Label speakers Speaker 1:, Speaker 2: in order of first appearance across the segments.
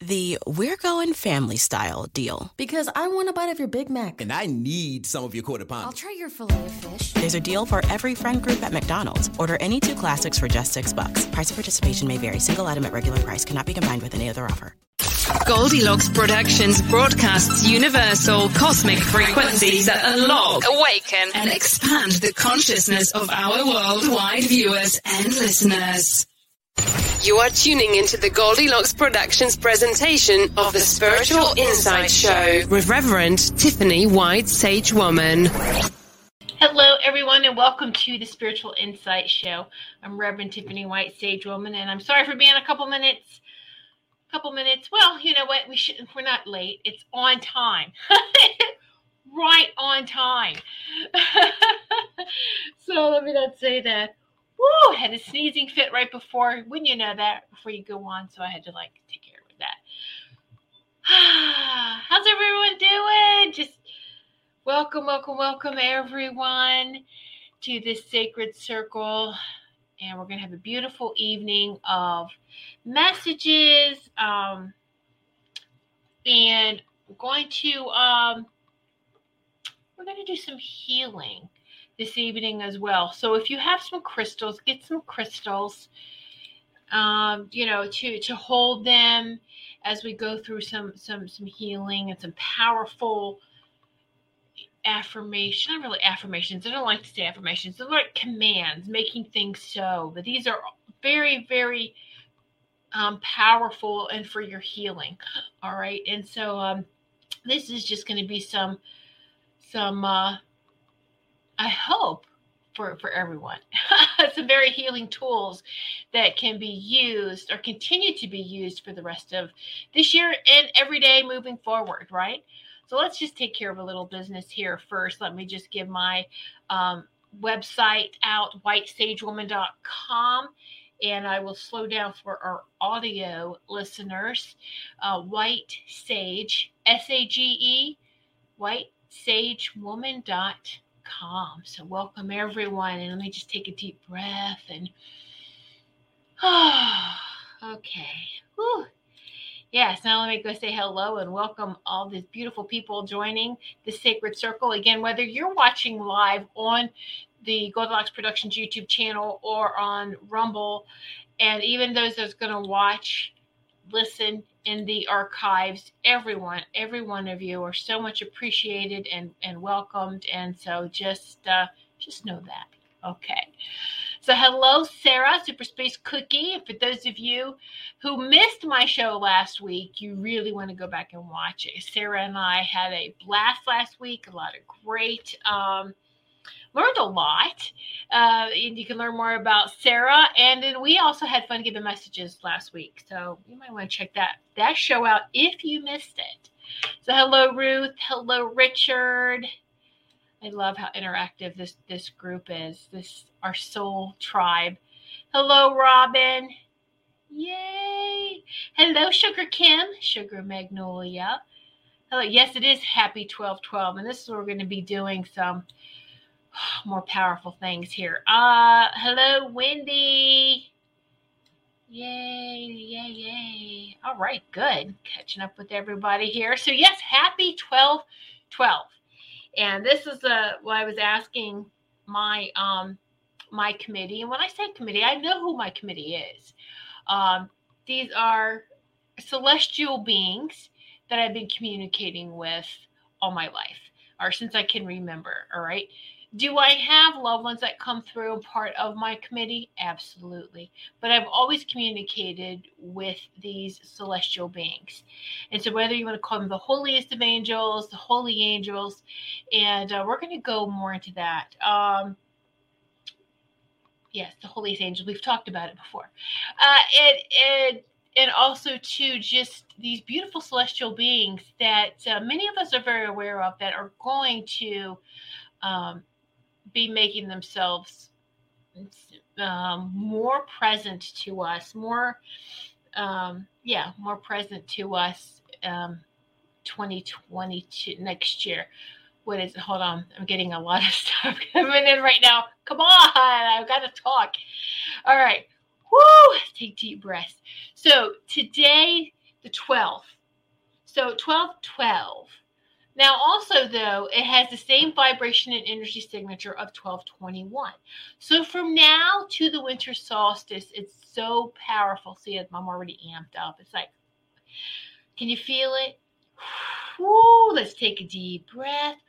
Speaker 1: The We're Going Family Style deal.
Speaker 2: Because I want a bite of your Big Mac.
Speaker 3: And I need some of your quarter pound.
Speaker 2: I'll try your filet of fish.
Speaker 1: There's a deal for every friend group at McDonald's. Order any two classics for just six bucks. Price of participation may vary. Single item at regular price cannot be combined with any other offer.
Speaker 4: Goldilocks Productions broadcasts universal cosmic frequencies that unlock, awaken, and expand the consciousness of our worldwide viewers and listeners. You are tuning into the Goldilocks Productions presentation of the Spiritual Insight Show with Reverend Tiffany White Sage Woman.
Speaker 5: Hello, everyone, and welcome to the Spiritual Insight Show. I'm Reverend Tiffany White, Sage Woman, and I'm sorry for being a couple minutes. Couple minutes. Well, you know what? We should. We're not late. It's on time. right on time. so let me not say that. Woo! Had a sneezing fit right before. Wouldn't you know that? Before you go on, so I had to like take care of that. How's everyone doing? Just welcome, welcome, welcome, everyone, to this sacred circle. And we're going to have a beautiful evening of messages. Um, and we're going to um, we're going to do some healing this evening as well. So if you have some crystals, get some crystals. Um, you know, to to hold them as we go through some some some healing and some powerful affirmation not really affirmations i don't like to say affirmations they're like commands making things so but these are very very um, powerful and for your healing all right and so um, this is just going to be some some uh, i hope for for everyone some very healing tools that can be used or continue to be used for the rest of this year and every day moving forward right so let's just take care of a little business here first. Let me just give my um, website out, whitesagewoman.com. And I will slow down for our audio listeners. Uh, White Sage, S A G E, whitesagewoman.com. So welcome everyone. And let me just take a deep breath and, oh, okay. Whew. Yes, now let me go say hello and welcome all these beautiful people joining the Sacred Circle. Again, whether you're watching live on the Goldilocks Productions YouTube channel or on Rumble, and even those that's going to watch, listen in the archives, everyone, every one of you are so much appreciated and, and welcomed. And so just uh, just know that. Okay. So, hello, Sarah, Super Space Cookie. For those of you who missed my show last week, you really want to go back and watch it. Sarah and I had a blast last week, a lot of great, um, learned a lot. Uh, and you can learn more about Sarah. And then we also had fun giving messages last week. So, you might want to check that, that show out if you missed it. So, hello, Ruth. Hello, Richard. I love how interactive this this group is. This our soul tribe. Hello, Robin. Yay! Hello, Sugar Kim, Sugar Magnolia. Hello, yes, it is Happy 1212, and this is where we're going to be doing some more powerful things here. Uh, hello, Wendy. Yay, yay, yay. All right, good. Catching up with everybody here. So, yes, happy 12 12. And this is uh, what I was asking my um my committee. And when I say committee, I know who my committee is. Um, these are celestial beings that I've been communicating with all my life, or since I can remember. All right. Do I have loved ones that come through part of my committee? Absolutely. But I've always communicated with these celestial beings. And so, whether you want to call them the holiest of angels, the holy angels, and uh, we're going to go more into that. Um, yes, the holiest angels. We've talked about it before. Uh, it, it, and also to just these beautiful celestial beings that uh, many of us are very aware of that are going to um, be making themselves um, more present to us, more, um, yeah, more present to us um, 2022 next year. What is? Hold on. I'm getting a lot of stuff coming in right now. Come on. I've got to talk. All right. Woo! Take deep breaths. So today, the 12th. So 12 12 now, also, though, it has the same vibration and energy signature of 1221. So, from now to the winter solstice, it's so powerful. See, I'm already amped up. It's like, can you feel it? Let's take a deep breath.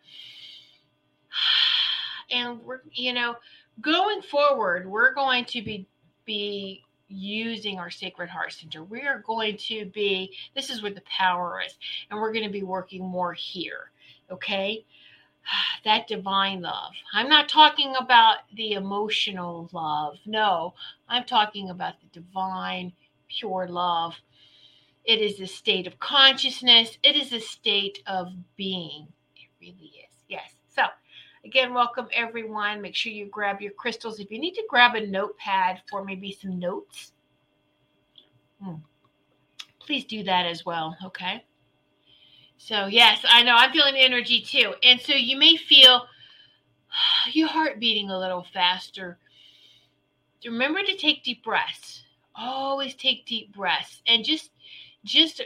Speaker 5: And we're, you know, going forward, we're going to be be using our Sacred Heart Center. We are going to be, this is where the power is, and we're going to be working more here. Okay? That divine love. I'm not talking about the emotional love. No, I'm talking about the divine, pure love. It is a state of consciousness, it is a state of being. It really is. Yes. Again, welcome everyone. Make sure you grab your crystals. If you need to grab a notepad for maybe some notes, hmm, please do that as well. Okay. So, yes, I know I'm feeling energy too. And so you may feel your heart beating a little faster. Remember to take deep breaths. Always take deep breaths and just just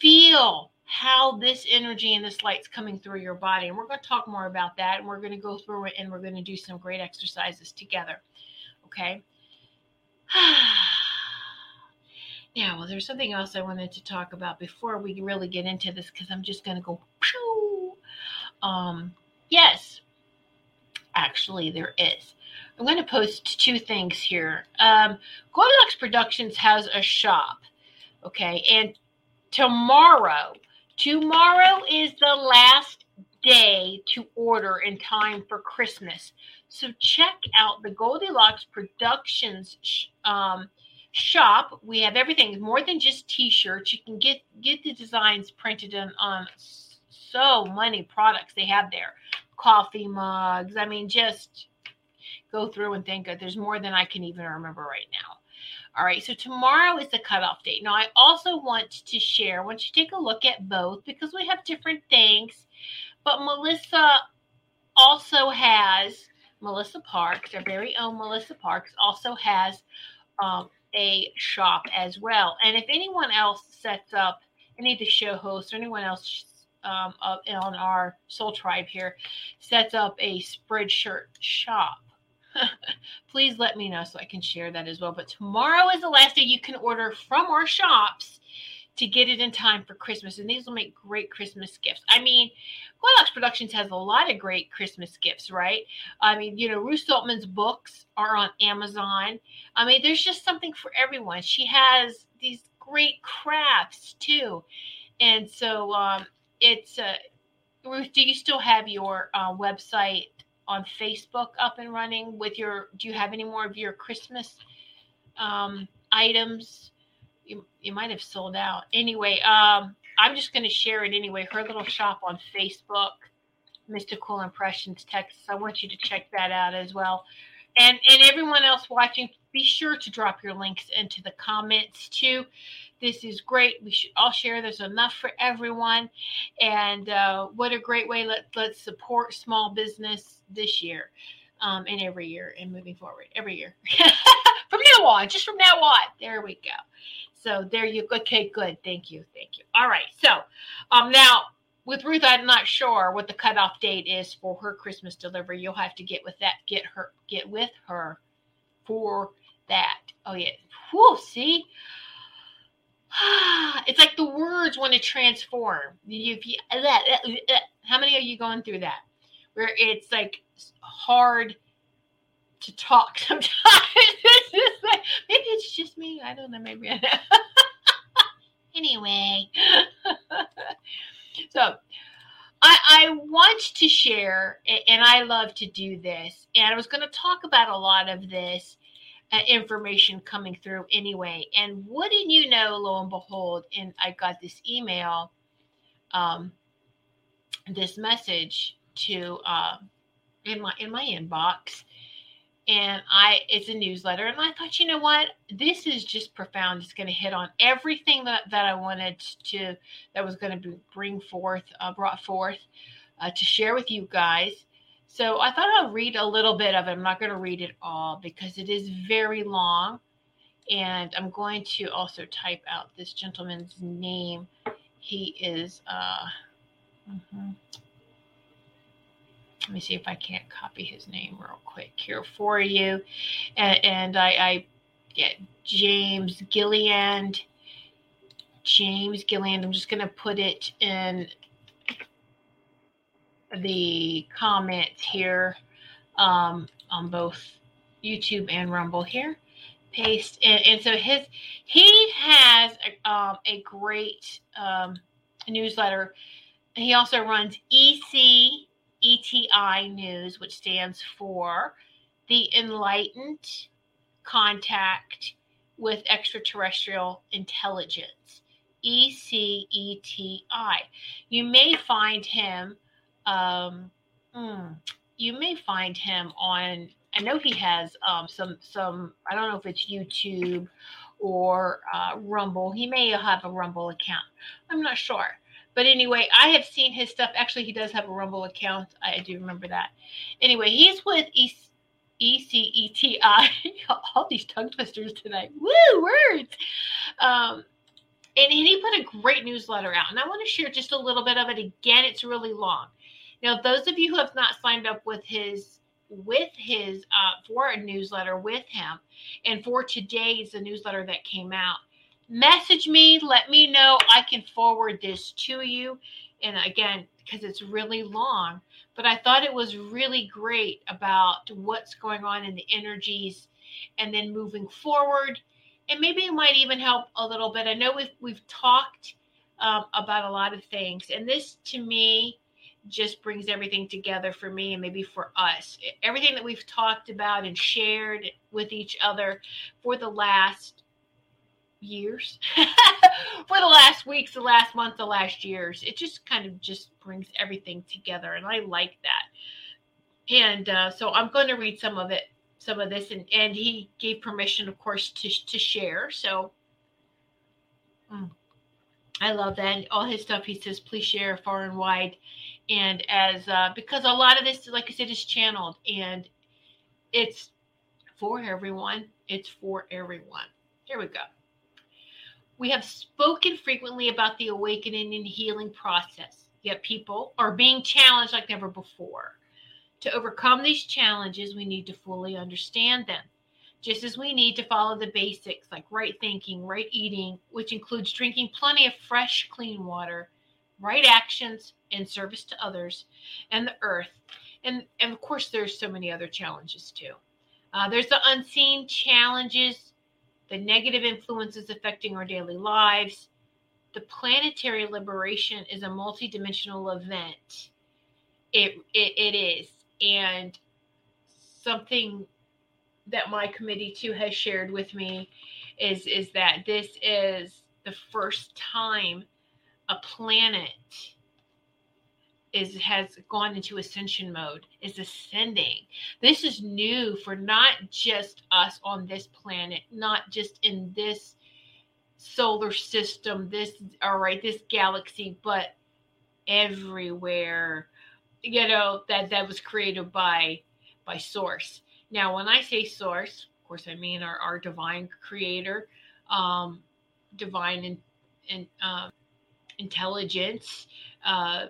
Speaker 5: feel how this energy and this light's coming through your body. And we're going to talk more about that. And we're going to go through it and we're going to do some great exercises together. Okay. yeah, well, there's something else I wanted to talk about before we really get into this because I'm just going to go. Um, yes, actually, there is. I'm going to post two things here. Um, Goldilocks Productions has a shop. Okay. And tomorrow, Tomorrow is the last day to order in time for Christmas. So check out the Goldilocks Productions um, shop. We have everything more than just t-shirts. You can get get the designs printed on, on so many products they have there. Coffee mugs. I mean, just go through and think that there's more than I can even remember right now. All right, so tomorrow is the cutoff date. Now, I also want to share, I want you to take a look at both because we have different things. But Melissa also has, Melissa Parks, our very own Melissa Parks, also has um, a shop as well. And if anyone else sets up, any of the show hosts or anyone else um, on our Soul Tribe here sets up a Spreadshirt shop, please let me know so I can share that as well. But tomorrow is the last day you can order from our shops to get it in time for Christmas. And these will make great Christmas gifts. I mean, Goldilocks Productions has a lot of great Christmas gifts, right? I mean, you know, Ruth Saltman's books are on Amazon. I mean, there's just something for everyone. She has these great crafts too. And so um, it's, uh, Ruth, do you still have your uh, website on Facebook up and running with your do you have any more of your Christmas um, items? You, you might have sold out. Anyway, um, I'm just going to share it anyway. Her little shop on Facebook, Mystical Impressions Texas. I want you to check that out as well. And and everyone else watching, be sure to drop your links into the comments too. This is great. We should all share. There's enough for everyone. And uh, what a great way. Let, let's support small business this year um, and every year and moving forward every year. from now on, just from now on. There we go. So there you go. Okay, good. Thank you. Thank you. All right. So um now with Ruth, I'm not sure what the cutoff date is for her Christmas delivery. You'll have to get with that, get her, get with her for that. Oh yeah. Whoa, see? It's like the words want to transform. You, you, uh, uh, uh, how many are you going through that? Where it's like hard to talk sometimes. it's like, maybe it's just me. I don't know. Maybe I know. anyway. so I, I want to share, and I love to do this, and I was going to talk about a lot of this uh, information coming through anyway. And wouldn't you know, lo and behold, and I got this email, um, this message to uh, in my in my inbox and I it's a newsletter and I thought you know what? This is just profound. It's going to hit on everything that that I wanted to that was going to be bring forth uh, brought forth uh, to share with you guys so I thought I'll read a little bit of it I'm not going to read it all because it is very long and I'm going to also type out this gentleman's name he is uh mm-hmm let me see if I can't copy his name real quick here for you. And, and I, I get James Gilliland. James Gilliland. I'm just going to put it in the comments here um, on both YouTube and Rumble here. Paste and, and so his he has a, um, a great um, newsletter. He also runs EC ETI News, which stands for the Enlightened Contact with Extraterrestrial Intelligence. ECETI. You may find him. Um, hmm, you may find him on. I know he has um, some some. I don't know if it's YouTube or uh, Rumble. He may have a Rumble account. I'm not sure. But anyway, I have seen his stuff. Actually, he does have a Rumble account. I do remember that. Anyway, he's with E- ECETI. All these tongue twisters tonight. Woo, words. Um, and, and he put a great newsletter out. And I want to share just a little bit of it. Again, it's really long. Now, those of you who have not signed up with his with his uh, for a newsletter with him, and for today's the newsletter that came out message me, let me know. I can forward this to you. And again, because it's really long, but I thought it was really great about what's going on in the energies and then moving forward. And maybe it might even help a little bit. I know we've, we've talked um, about a lot of things, and this to me just brings everything together for me and maybe for us. Everything that we've talked about and shared with each other for the last years for the last weeks the last month the last years it just kind of just brings everything together and i like that and uh, so i'm going to read some of it some of this and and he gave permission of course to, to share so mm, i love that and all his stuff he says please share far and wide and as uh, because a lot of this like i said is channeled and it's for everyone. It's for everyone. Here we go. We have spoken frequently about the awakening and healing process, yet people are being challenged like never before. To overcome these challenges, we need to fully understand them, just as we need to follow the basics like right thinking, right eating, which includes drinking plenty of fresh, clean water, right actions in service to others and the earth. And, and of course, there's so many other challenges too. Uh, there's the unseen challenges the negative influences affecting our daily lives. The planetary liberation is a multidimensional event. It, it, it is. And something that my committee too has shared with me is, is that this is the first time a planet is has gone into ascension mode, is ascending. This is new for not just us on this planet, not just in this solar system, this all right, this galaxy, but everywhere. You know that that was created by by source. Now, when I say source, of course, I mean our, our divine creator, um, divine and and um, intelligence, uh,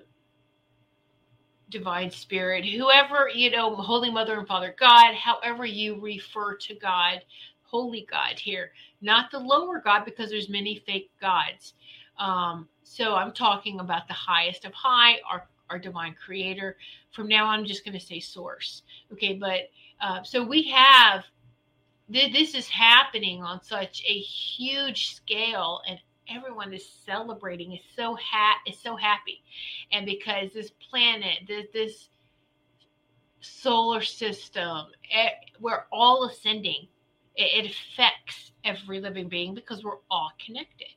Speaker 5: divine spirit, whoever, you know, Holy Mother and Father God, however you refer to God, holy God here, not the lower God, because there's many fake gods. Um, so I'm talking about the highest of high, our, our divine creator. From now on, I'm just going to say source. Okay, but uh, so we have th- this is happening on such a huge scale and everyone is celebrating is so ha- is so happy. And because this planet this, this solar system it, we're all ascending it, it affects every living being because we're all connected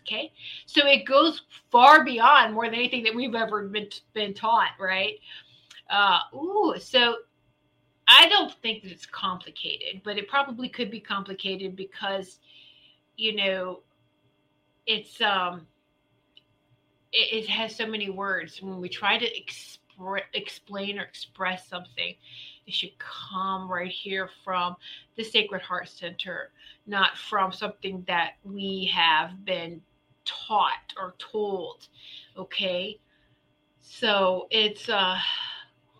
Speaker 5: okay? So it goes far beyond more than anything that we've ever been, been taught right? Uh ooh so i don't think that it's complicated but it probably could be complicated because you know it's um it, it has so many words. When we try to expre- explain or express something it should come right here from the sacred heart center not from something that we have been taught or told okay? So it's uh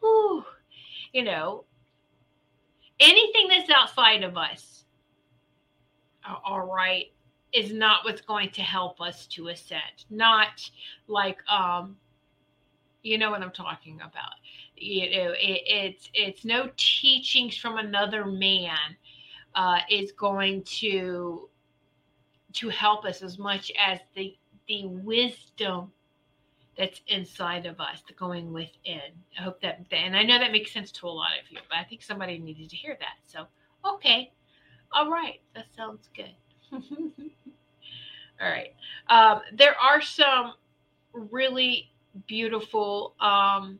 Speaker 5: whew, you know anything that's outside of us all right is not what's going to help us to ascend. Not like um you know what I'm talking about. You know, it, it's it's no teachings from another man uh, is going to to help us as much as the the wisdom that's inside of us, the going within. I hope that, and I know that makes sense to a lot of you, but I think somebody needed to hear that. So, okay, all right, that sounds good. All right. Um, there are some really beautiful um,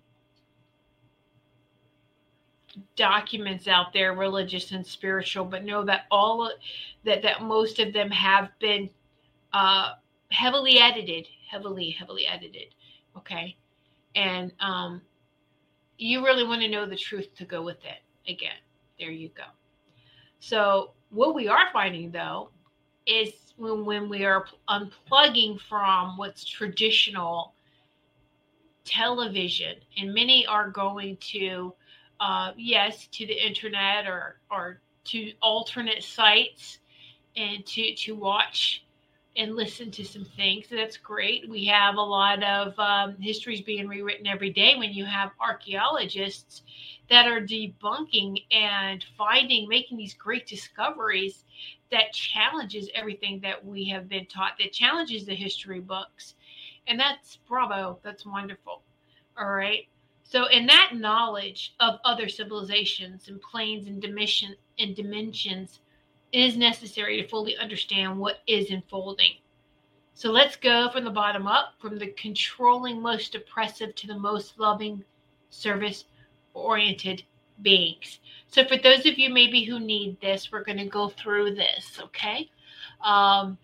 Speaker 5: documents out there, religious and spiritual, but know that all that that most of them have been uh, heavily edited, heavily, heavily edited. Okay, and um, you really want to know the truth to go with it. Again, there you go. So what we are finding though is when, when we are unplugging from what's traditional television. And many are going to uh, yes to the internet or or to alternate sites and to to watch and listen to some things. That's great. We have a lot of um, histories being rewritten every day when you have archaeologists that are debunking and finding making these great discoveries that challenges everything that we have been taught, that challenges the history books. And that's bravo. That's wonderful. All right. So, in that knowledge of other civilizations and planes and dimension and dimensions is necessary to fully understand what is unfolding. So let's go from the bottom up, from the controlling, most oppressive to the most loving, service oriented beings. So for those of you maybe who need this, we're going to go through this, okay? Um,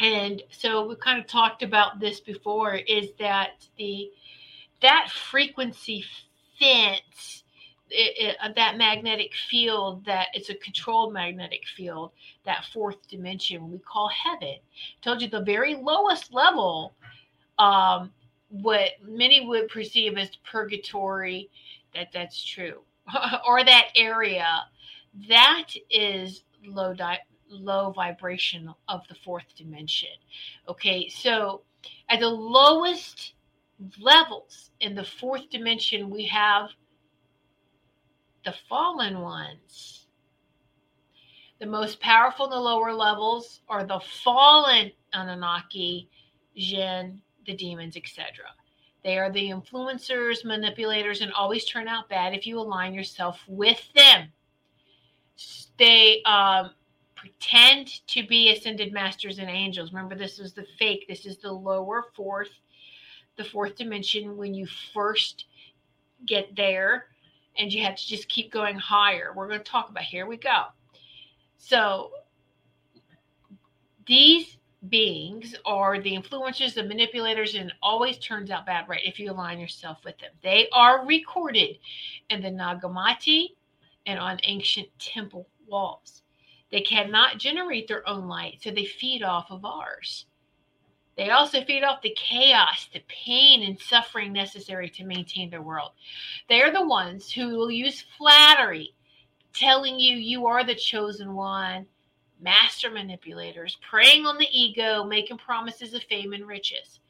Speaker 5: and so we kind of talked about this before is that the that frequency fence it, it, that magnetic field that it's a controlled magnetic field that fourth dimension we call heaven I told you the very lowest level um, what many would perceive as purgatory that that's true or that area, that is low di- low vibration of the fourth dimension. Okay, so at the lowest levels in the fourth dimension, we have the fallen ones. The most powerful in the lower levels are the fallen Anunnaki, Jinn, the demons, etc. They are the influencers, manipulators, and always turn out bad if you align yourself with them. They um, pretend to be ascended masters and angels. Remember, this is the fake, this is the lower fourth the fourth dimension when you first get there and you have to just keep going higher. We're going to talk about here we go. So these beings are the influencers, the manipulators, and always turns out bad, right? If you align yourself with them, they are recorded in the Nag Hammadi and on ancient temple walls. They cannot generate their own light, so they feed off of ours. They also feed off the chaos, the pain, and suffering necessary to maintain their world. They are the ones who will use flattery, telling you you are the chosen one, master manipulators, preying on the ego, making promises of fame and riches.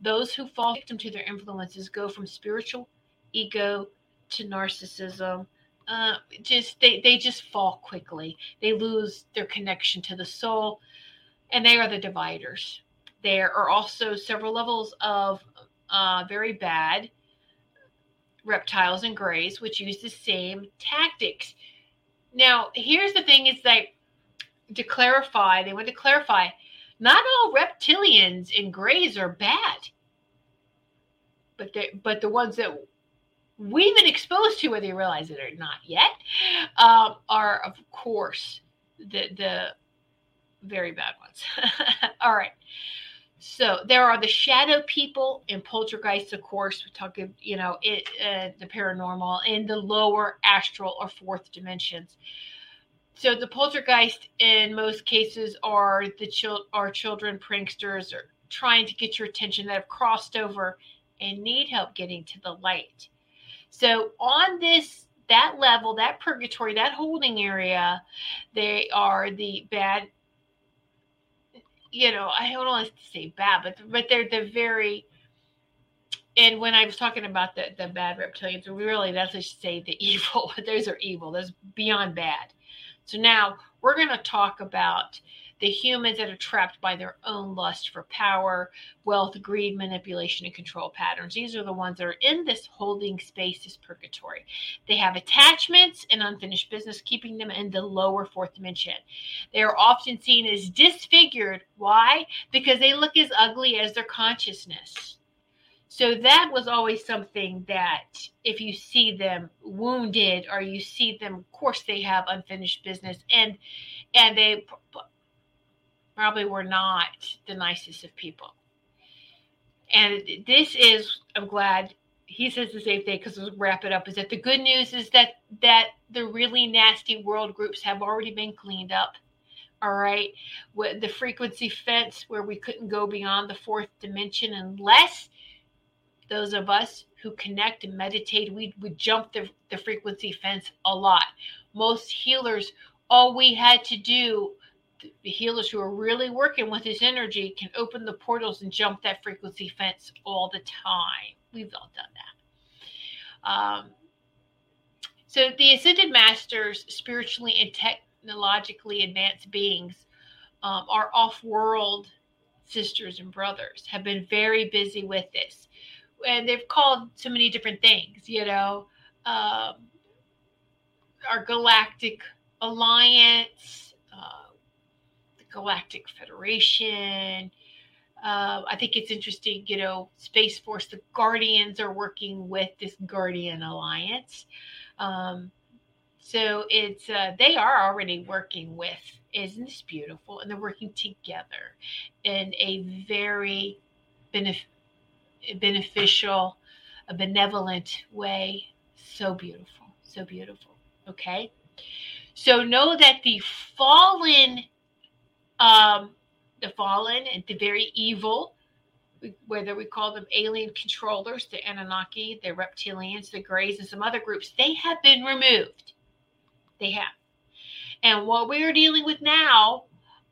Speaker 5: Those who fall victim to their influences go from spiritual ego to narcissism. Uh, just they, they just fall quickly. They lose their connection to the soul and they are the dividers. There are also several levels of uh, very bad reptiles and grays, which use the same tactics. Now, here's the thing: is that to clarify, they want to clarify, not all reptilians and grays are bad, but they, but the ones that we've been exposed to, whether you realize it or not yet, um, are of course the the very bad ones. All right. So there are the shadow people and poltergeists, of course. We talk, you know, it, uh, the paranormal in the lower astral or fourth dimensions. So the poltergeist, in most cases, are the chil- are children pranksters or trying to get your attention that have crossed over and need help getting to the light. So on this that level, that purgatory, that holding area, they are the bad you know, I don't want to say bad, but but they're the very and when I was talking about the, the bad reptilians, really that's just say the evil. Those are evil. Those beyond bad. So now we're going to talk about the humans that are trapped by their own lust for power, wealth, greed, manipulation, and control patterns. These are the ones that are in this holding space, this purgatory. They have attachments and unfinished business, keeping them in the lower fourth dimension. They are often seen as disfigured. Why? Because they look as ugly as their consciousness. So that was always something that if you see them wounded or you see them, of course they have unfinished business and and they probably were not the nicest of people. And this is, I'm glad he says the same thing because we'll wrap it up. Is that the good news is that that the really nasty world groups have already been cleaned up. All right, the frequency fence where we couldn't go beyond the fourth dimension unless those of us who connect and meditate, we would jump the, the frequency fence a lot. Most healers, all we had to do the healers who are really working with this energy can open the portals and jump that frequency fence all the time. We've all done that. Um, so the ascended masters, spiritually and technologically advanced beings, um, our off-world sisters and brothers have been very busy with this, and they've called so many different things. You know, um, our galactic alliance uh, the Galactic Federation. Uh, I think it's interesting, you know, Space Force, the Guardians are working with this Guardian Alliance. Um, so it's, uh, they are already working with, isn't this beautiful? And they're working together in a very benef- beneficial, a benevolent way. So beautiful, so beautiful. Okay. So know that the fallen um, the fallen and the very evil, whether we call them alien controllers, the Anunnaki, the reptilians, the Greys, and some other groups, they have been removed. They have. And what we are dealing with now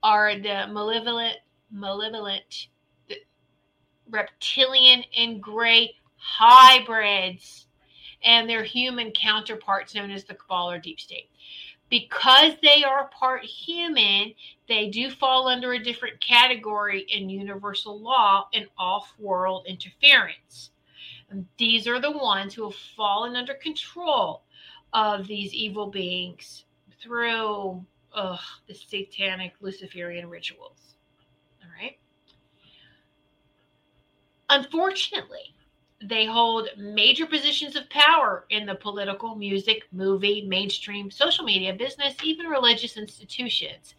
Speaker 5: are the malevolent, malevolent, reptilian and gray hybrids and their human counterparts known as the Cabal or Deep State because they are part human, they do fall under a different category in universal law and off world interference. These are the ones who have fallen under control of these evil beings through ugh, the satanic Luciferian rituals. All right. Unfortunately, they hold major positions of power in the political, music, movie, mainstream, social media, business, even religious institutions.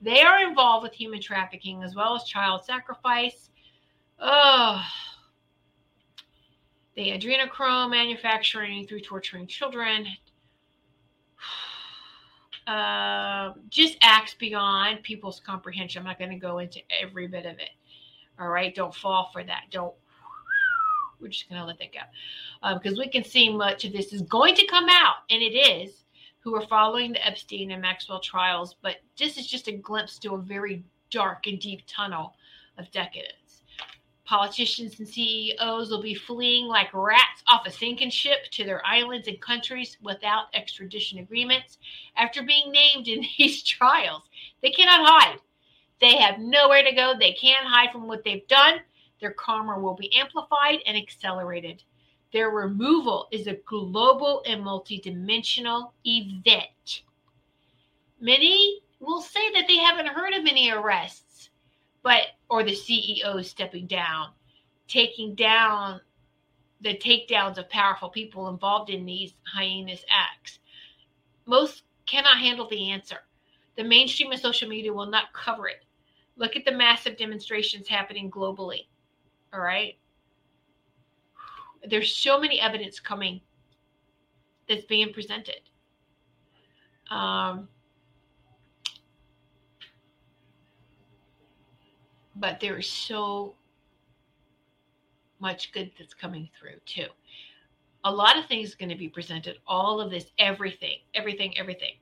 Speaker 5: They are involved with human trafficking as well as child sacrifice. Oh, the adrenochrome manufacturing through torturing children. Uh, just acts beyond people's comprehension. I'm not going to go into every bit of it. All right, don't fall for that. Don't. We're just going to let that go because um, we can see much of this is going to come out, and it is. Who are following the Epstein and Maxwell trials, but this is just a glimpse to a very dark and deep tunnel of decadence. Politicians and CEOs will be fleeing like rats off a sinking ship to their islands and countries without extradition agreements after being named in these trials. They cannot hide. They have nowhere to go. They can't hide from what they've done. Their karma will be amplified and accelerated. Their removal is a global and multidimensional event. Many will say that they haven't heard of any arrests but or the CEO stepping down, taking down the takedowns of powerful people involved in these heinous acts. Most cannot handle the answer. The mainstream of social media will not cover it. Look at the massive demonstrations happening globally. All right. There's so many evidence coming that's being presented. Um, but there is so much good that's coming through too. A lot of things going to be presented. All of this, everything, everything, everything.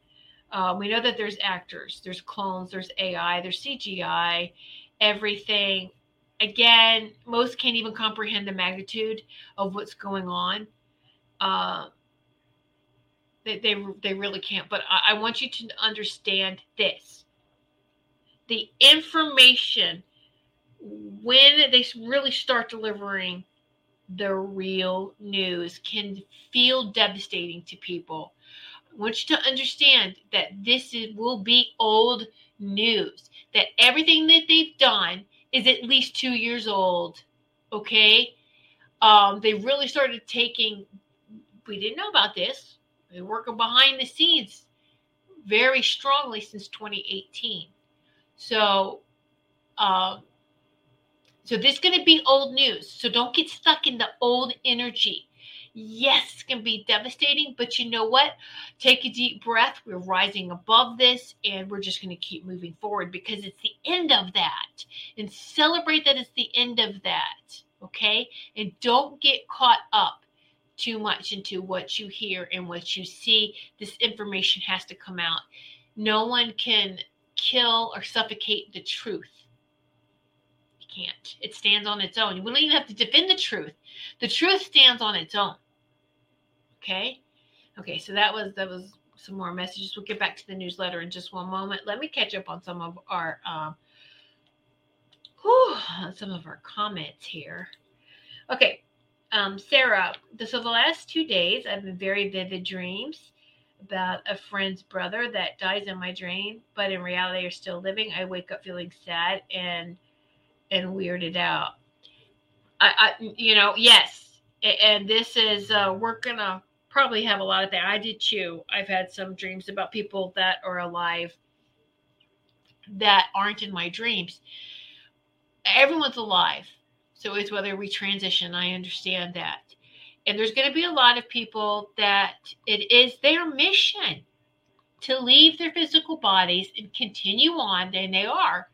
Speaker 5: Uh, we know that there's actors, there's clones, there's AI, there's CGI, everything. Again, most can't even comprehend the magnitude of what's going on. Uh, they, they, they really can't. But I, I want you to understand this the information when they really start delivering the real news can feel devastating to people. Want you to understand that this is, will be old news, that everything that they've done is at least two years old. Okay. Um, they really started taking, we didn't know about this. They're working behind the scenes very strongly since 2018. So, um, so this is going to be old news. So don't get stuck in the old energy. Yes, it's going to be devastating, but you know what? Take a deep breath. We're rising above this and we're just going to keep moving forward because it's the end of that. And celebrate that it's the end of that. Okay? And don't get caught up too much into what you hear and what you see. This information has to come out. No one can kill or suffocate the truth can't. It stands on its own. You don't even have to defend the truth. The truth stands on its own. Okay? Okay, so that was that was some more messages. We'll get back to the newsletter in just one moment. Let me catch up on some of our um, whew, some of our comments here. Okay, um, Sarah. So the last two days, I've been very vivid dreams about a friend's brother that dies in my dream, but in reality, are still living. I wake up feeling sad and and weirded out. I, I you know, yes, and this is uh, we're gonna probably have a lot of that. I did too. I've had some dreams about people that are alive that aren't in my dreams. Everyone's alive, so it's whether we transition. I understand that, and there's going to be a lot of people that it is their mission to leave their physical bodies and continue on, and they are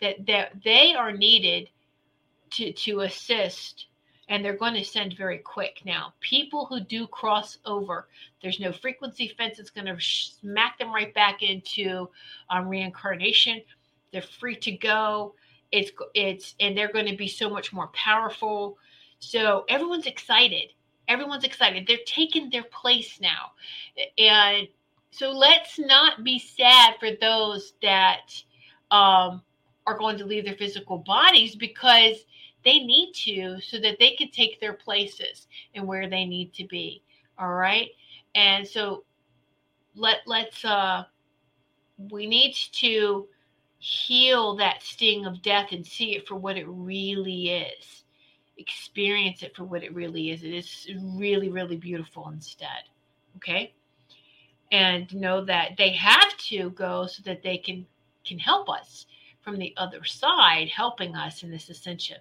Speaker 5: that that they are needed to to assist and they're going to send very quick. Now people who do cross over there's no frequency fence it's going to smack them right back into um, reincarnation. They're free to go. It's it's and they're going to be so much more powerful. So everyone's excited. Everyone's excited. They're taking their place now. And so let's not be sad for those that um are going to leave their physical bodies because they need to so that they can take their places and where they need to be all right and so let let's uh we need to heal that sting of death and see it for what it really is experience it for what it really is. It is really, really beautiful instead. Okay. And know that they have to go so that they can can help us from the other side, helping us in this ascension,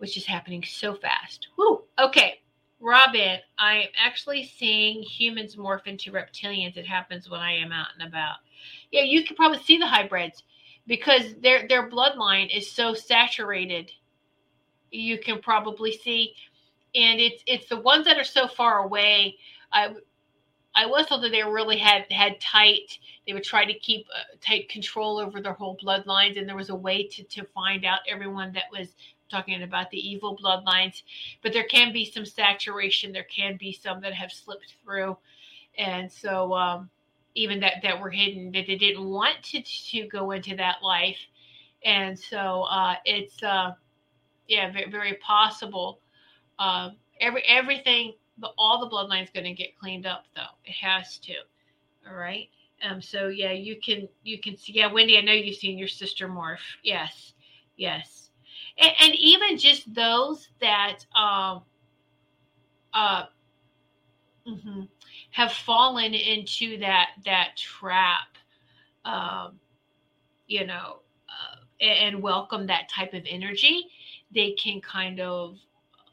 Speaker 5: which is happening so fast. Whoo. Okay. Robin, I am actually seeing humans morph into reptilians. It happens when I am out and about. Yeah, you can probably see the hybrids because their their bloodline is so saturated you can probably see and it's it's the ones that are so far away i i was told that they really had had tight they would try to keep uh, tight control over their whole bloodlines and there was a way to to find out everyone that was talking about the evil bloodlines but there can be some saturation. There can be some that have slipped through. And so um even that that were hidden that they didn't want to to go into that life. And so uh it's uh yeah very, very possible. Uh, every everything all the bloodlines going to get cleaned up though. It has to. All right? Um so yeah you can you can see yeah wendy i know you've seen your sister morph. Yes. Yes and, and even just those that um uh mm-hmm have fallen into that that trap um, you know uh, and welcome that type of energy they can kind of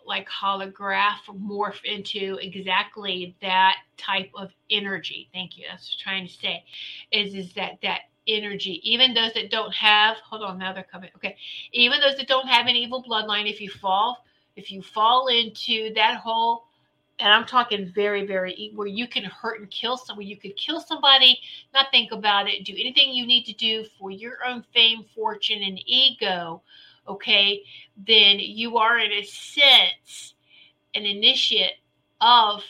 Speaker 5: like holograph morph into exactly that type of energy. Thank you. That's what i'm trying to say is is that that energy even those that don't have hold on now they're coming okay even those that don't have an evil bloodline if you fall if you fall into that hole, and I'm talking very, very where you can hurt and kill someone. You could kill somebody, not think about it, do anything you need to do for your own fame, fortune, and ego. Okay, then you are in a sense an initiate of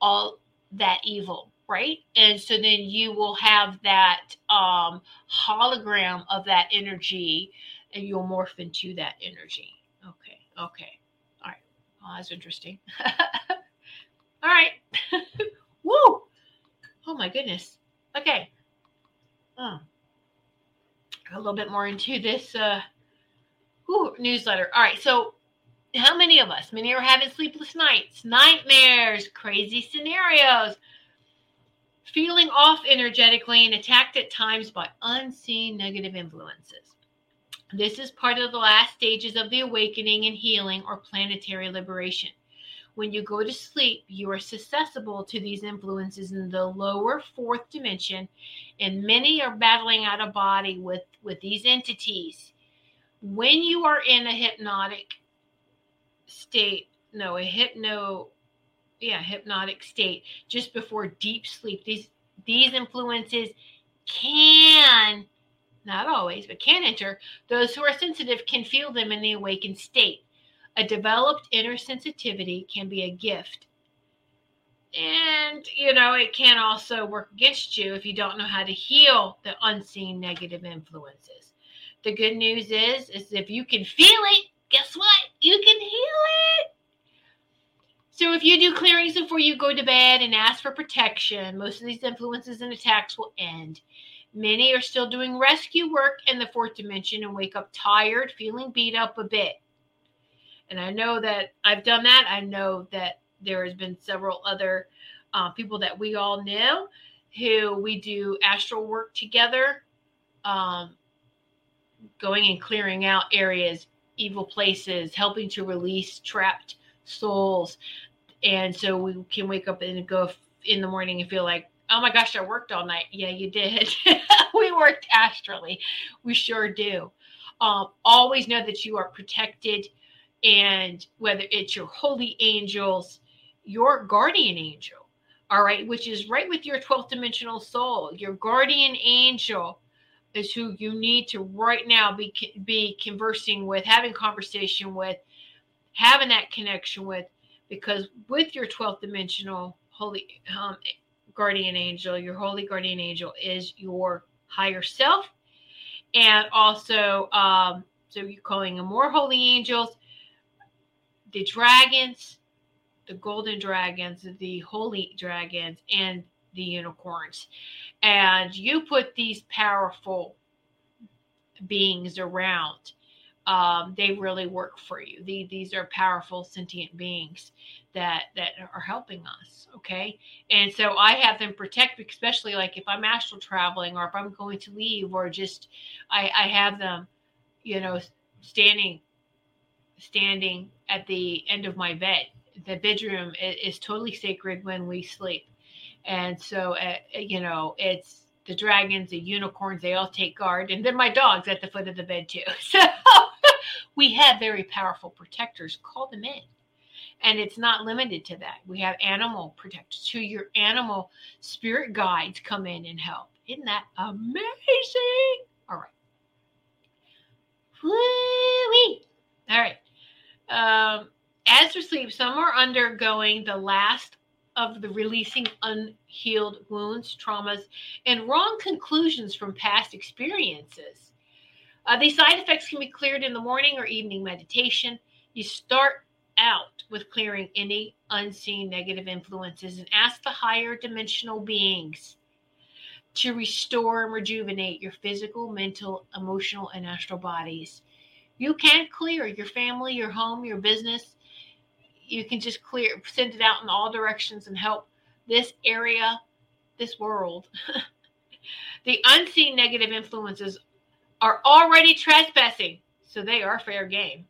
Speaker 5: all that evil, right? And so then you will have that um, hologram of that energy, and you'll morph into that energy. Okay, okay, all right. Well, that's interesting. All right. Woo. Oh my goodness. Okay. Oh. A little bit more into this uh whew, newsletter. All right. So how many of us? Many are having sleepless nights, nightmares, crazy scenarios, feeling off energetically and attacked at times by unseen negative influences. This is part of the last stages of the awakening and healing or planetary liberation. When you go to sleep, you are susceptible to these influences in the lower fourth dimension, and many are battling out of body with, with these entities. When you are in a hypnotic state, no, a hypno, yeah, hypnotic state, just before deep sleep, these these influences can not always, but can enter. Those who are sensitive can feel them in the awakened state. A developed inner sensitivity can be a gift. And, you know, it can also work against you if you don't know how to heal the unseen negative influences. The good news is, is if you can feel it, guess what? You can heal it. So if you do clearings before you go to bed and ask for protection, most of these influences and attacks will end. Many are still doing rescue work in the fourth dimension and wake up tired, feeling beat up a bit. And I know that I've done that. I know that there has been several other uh, people that we all know who we do astral work together, um, going and clearing out areas, evil places, helping to release trapped souls. And so we can wake up and go in the morning and feel like, oh my gosh, I worked all night. Yeah, you did. we worked astrally. We sure do. Um, always know that you are protected and whether it's your holy angels, your guardian angel, all right, which is right with your 12th dimensional soul, your guardian angel is who you need to right now be be conversing with, having conversation with, having that connection with, because with your 12th dimensional holy um, guardian angel, your holy guardian angel is your higher self, and also um, so you're calling them more holy angels the dragons, the golden dragons, the holy dragons, and the unicorns. And you put these powerful beings around um, they really work for you. The, these are powerful sentient beings that that are helping us. Okay, and so I have them protect, especially like if I'm astral traveling or if I'm going to leave, or just I, I have them, you know, standing standing at the end of my bed. The bedroom is, is totally sacred when we sleep, and so uh, you know it's the dragons, the unicorns, they all take guard, and then my dog's at the foot of the bed too. So we have very powerful protectors. Call them in. And it's not limited to that. We have animal protectors. To your animal spirit guides come in and help. Isn't that amazing? All right. Woo-wee. All right. Um, as we sleep, some are undergoing the last of the releasing unhealed wounds, traumas, and wrong conclusions from past experiences. Uh, these side effects can be cleared in the morning or evening meditation. You start out with clearing any unseen negative influences and ask the higher dimensional beings to restore and rejuvenate your physical, mental, emotional, and astral bodies. You can clear your family, your home, your business. You can just clear, send it out in all directions and help this area, this world. the unseen negative influences are already trespassing, so they are fair game.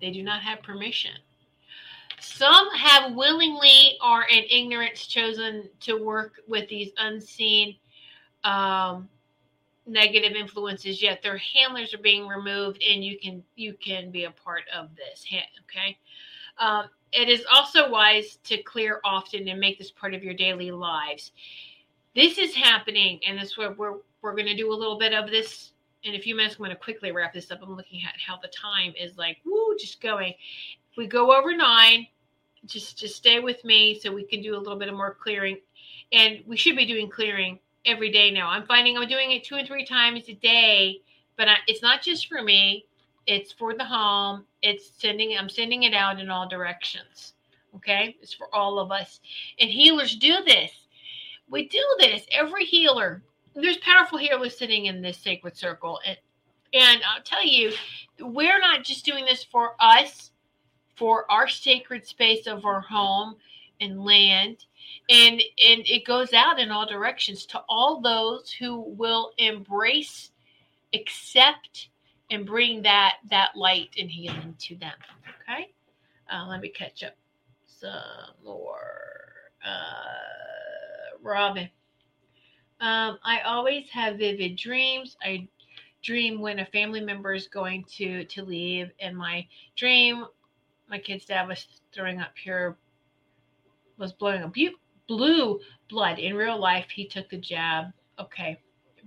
Speaker 5: They do not have permission. Some have willingly or in ignorance chosen to work with these unseen um, negative influences. Yet their handlers are being removed, and you can you can be a part of this. Okay. Um, it is also wise to clear often and make this part of your daily lives. This is happening, and this what we're we're going to do a little bit of this in a few minutes. I'm going to quickly wrap this up. I'm looking at how the time is like, woo, just going. If we go over nine, just just stay with me so we can do a little bit of more clearing. And we should be doing clearing every day now. I'm finding I'm doing it two and three times a day, but I, it's not just for me. It's for the home. It's sending. I'm sending it out in all directions. Okay, it's for all of us. And healers do this. We do this. Every healer there's powerful healers sitting in this sacred circle. And, and I'll tell you, we're not just doing this for us, for our sacred space of our home and land. And, and it goes out in all directions to all those who will embrace, accept, and bring that that light and healing to them. Okay, uh, let me catch up some more. Uh, Robin. Um, I always have vivid dreams. I dream when a family member is going to to leave. In my dream, my kid's dad was throwing up pure, was blowing up blue blood. In real life, he took the jab. Okay,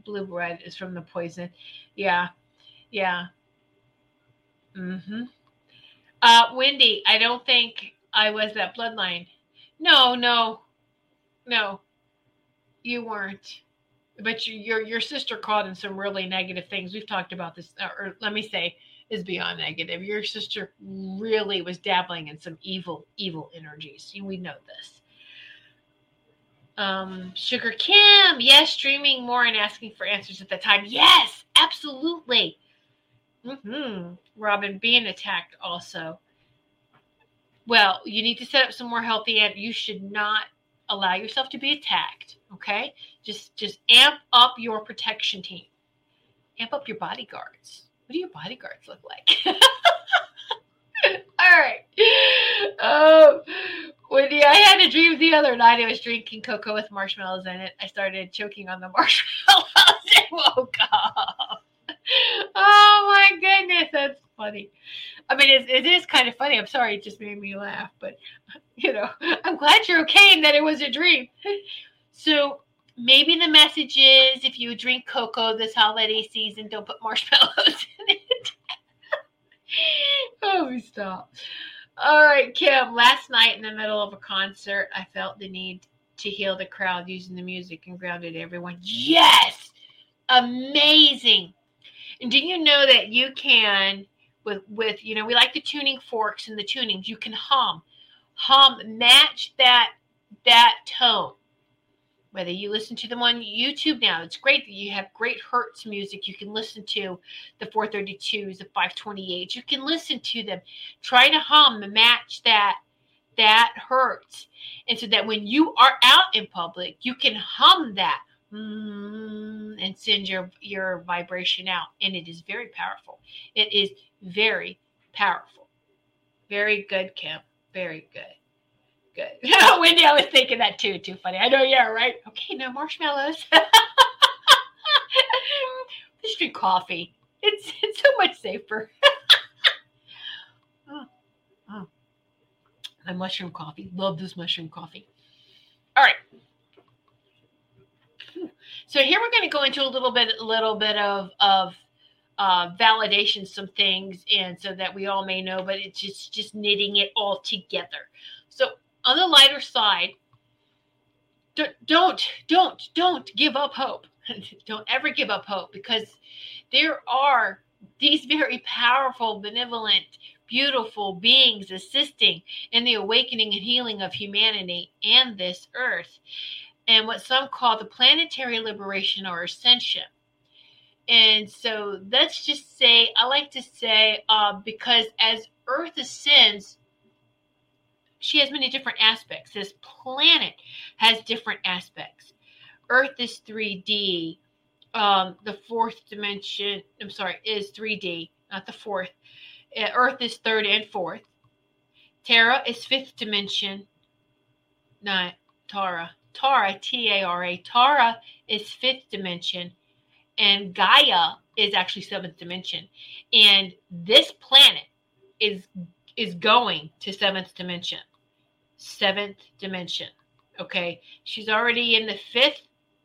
Speaker 5: blue blood is from the poison. Yeah, yeah. Mm-hmm. Uh, Wendy, I don't think I was that bloodline. No, no, no you weren't but you, your your sister caught in some really negative things. We've talked about this or let me say is beyond negative. Your sister really was dabbling in some evil evil energies. We know this. Um sugar kim yes streaming more and asking for answers at the time. Yes absolutely. Mm-hmm. robin being attacked also. Well you need to set up some more healthy and you should not allow yourself to be attacked okay just just amp up your protection team amp up your bodyguards what do your bodyguards look like all right um Wendy, I had a dream the other night. I was drinking cocoa with marshmallows in it. I started choking on the marshmallows and woke up. Oh my goodness, that's funny. I mean, it, it is kind of funny. I'm sorry, it just made me laugh, but you know, I'm glad you're okay and that it was a dream. So maybe the message is if you drink cocoa this holiday season, don't put marshmallows in it. oh, we stop. All right, Kim. Last night in the middle of a concert, I felt the need to heal the crowd using the music and grounded everyone. Yes! Amazing. And do you know that you can with with you know, we like the tuning forks and the tunings. You can hum. Hum match that that tone whether you listen to them on YouTube now, it's great that you have great Hertz music. You can listen to the 432s, the 528s. You can listen to them. Try to hum and match that that Hertz, and so that when you are out in public, you can hum that mm, and send your your vibration out, and it is very powerful. It is very powerful. Very good, Kim. Very good good. Wendy, I was thinking that too. Too funny. I know. Yeah. Right. Okay. No marshmallows. Just drink coffee. It's it's so much safer. oh, oh. My mushroom coffee. Love this mushroom coffee. All right. So here we're going to go into a little bit, a little bit of of uh, validation, some things, and so that we all may know. But it's just just knitting it all together. So on the lighter side, don't don't don't give up hope. don't ever give up hope because there are these very powerful, benevolent, beautiful beings assisting in the awakening and healing of humanity and this earth, and what some call the planetary liberation or ascension. And so let's just say, I like to say, uh, because as Earth ascends, she has many different aspects. This planet has different aspects. Earth is 3D. Um, the fourth dimension, I'm sorry, is 3D, not the fourth. Uh, Earth is third and fourth. Terra is fifth dimension. Not Tara. Tara, T A R A. Tara is fifth dimension. And Gaia is actually seventh dimension. And this planet is is going to seventh dimension seventh dimension. Okay. She's already in the fifth.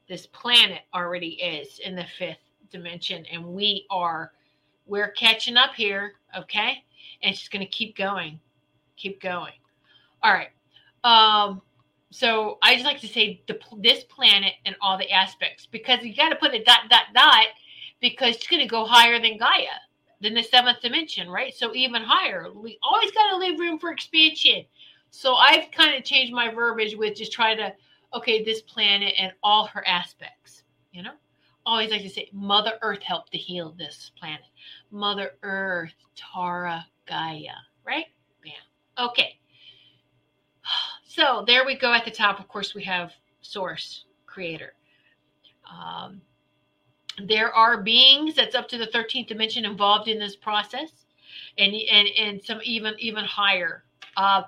Speaker 5: This planet already is in the fifth dimension. And we are, we're catching up here. Okay. And she's going to keep going, keep going. All right. Um, so I just like to say the, this planet and all the aspects because you got to put a dot, dot, dot because it's going to go higher than Gaia, than the seventh dimension, right? So even higher. We always got to leave room for expansion. So I've kind of changed my verbiage with just try to, okay, this planet and all her aspects, you know? Always like to say, Mother Earth helped to heal this planet. Mother Earth, Tara, Gaia, right? Bam. Okay. So there we go at the top. Of course, we have Source, Creator. Um, there are beings that's up to the 13th dimension involved in this process and and and some even even higher uh,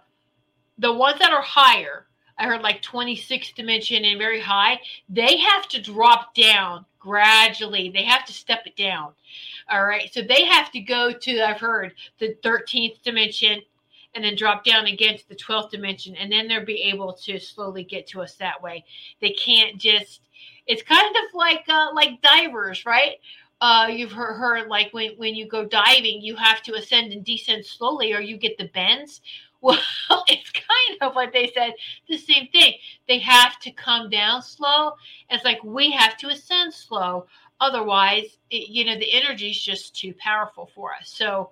Speaker 5: the ones that are higher, I heard like 26th dimension and very high, they have to drop down gradually. They have to step it down. All right. So they have to go to, I've heard, the 13th dimension and then drop down again to the 12th dimension. And then they'll be able to slowly get to us that way. They can't just, it's kind of like, uh, like divers, right? Uh, you've heard, heard like when, when you go diving, you have to ascend and descend slowly or you get the bends. Well, it's kind of what they said, the same thing. They have to come down slow. It's like we have to ascend slow. Otherwise, it, you know, the energy is just too powerful for us. So,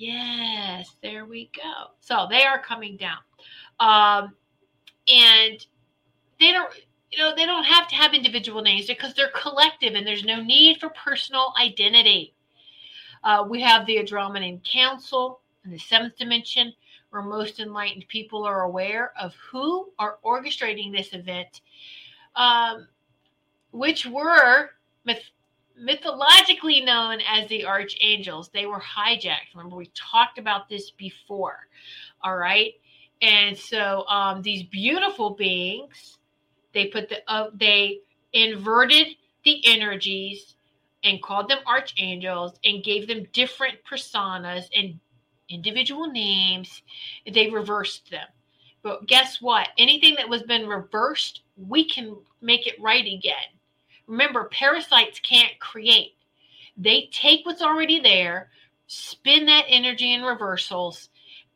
Speaker 5: yes, there we go. So they are coming down. Um, and they don't, you know, they don't have to have individual names because they're collective and there's no need for personal identity. Uh, we have the Andromedan Council in the seventh dimension where most enlightened people are aware of who are orchestrating this event, um, which were mythologically known as the archangels. They were hijacked. Remember, we talked about this before. All right. And so um, these beautiful beings, they put the, uh, they inverted the energies and called them archangels and gave them different personas and individual names, they reversed them. But guess what? Anything that was been reversed, we can make it right again. Remember, parasites can't create. They take what's already there, spin that energy in reversals,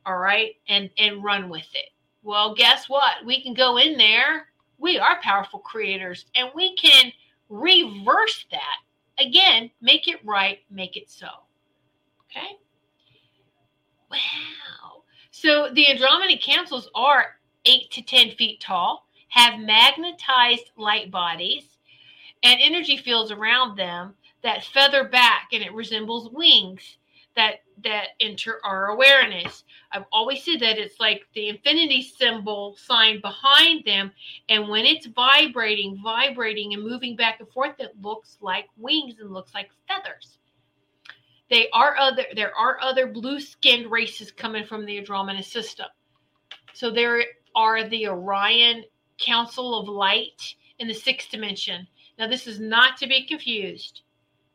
Speaker 5: all right, and and run with it. Well, guess what? We can go in there. We are powerful creators and we can reverse that. Again, make it right, make it so. Okay? Wow. So the Andromedan councils are eight to 10 feet tall, have magnetized light bodies and energy fields around them that feather back and it resembles wings that that enter our awareness. I've always said that it's like the infinity symbol sign behind them, and when it's vibrating, vibrating, and moving back and forth, it looks like wings and looks like feathers. They are other. There are other blue-skinned races coming from the Andromeda system. So there are the Orion Council of Light in the sixth dimension. Now, this is not to be confused